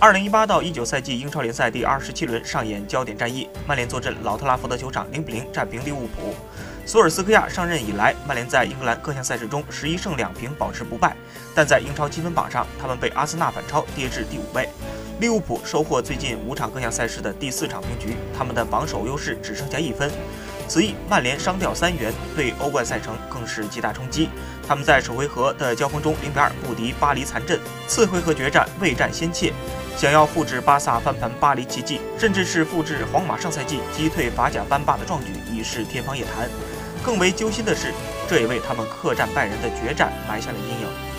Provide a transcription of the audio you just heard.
二零一八到一九赛季英超联赛第二十七轮上演焦点战役，曼联坐镇老特拉福德球场零比零战平利物浦。索尔斯克亚上任以来，曼联在英格兰各项赛事中十一胜两平，保持不败。但在英超积分榜上，他们被阿森纳反超，跌至第五位。利物浦收获最近五场各项赛事的第四场平局，他们的榜首优势只剩下一分。此役曼联伤掉三员，对欧冠赛程更是极大冲击。他们在首回合的交锋中零比二不敌巴黎残阵，次回合决战未战先怯。想要复制巴萨翻盘巴黎奇迹，甚至是复制皇马上赛季击退法甲班霸的壮举，已是天方夜谭。更为揪心的是，这也为他们客战拜仁的决战埋下了阴影。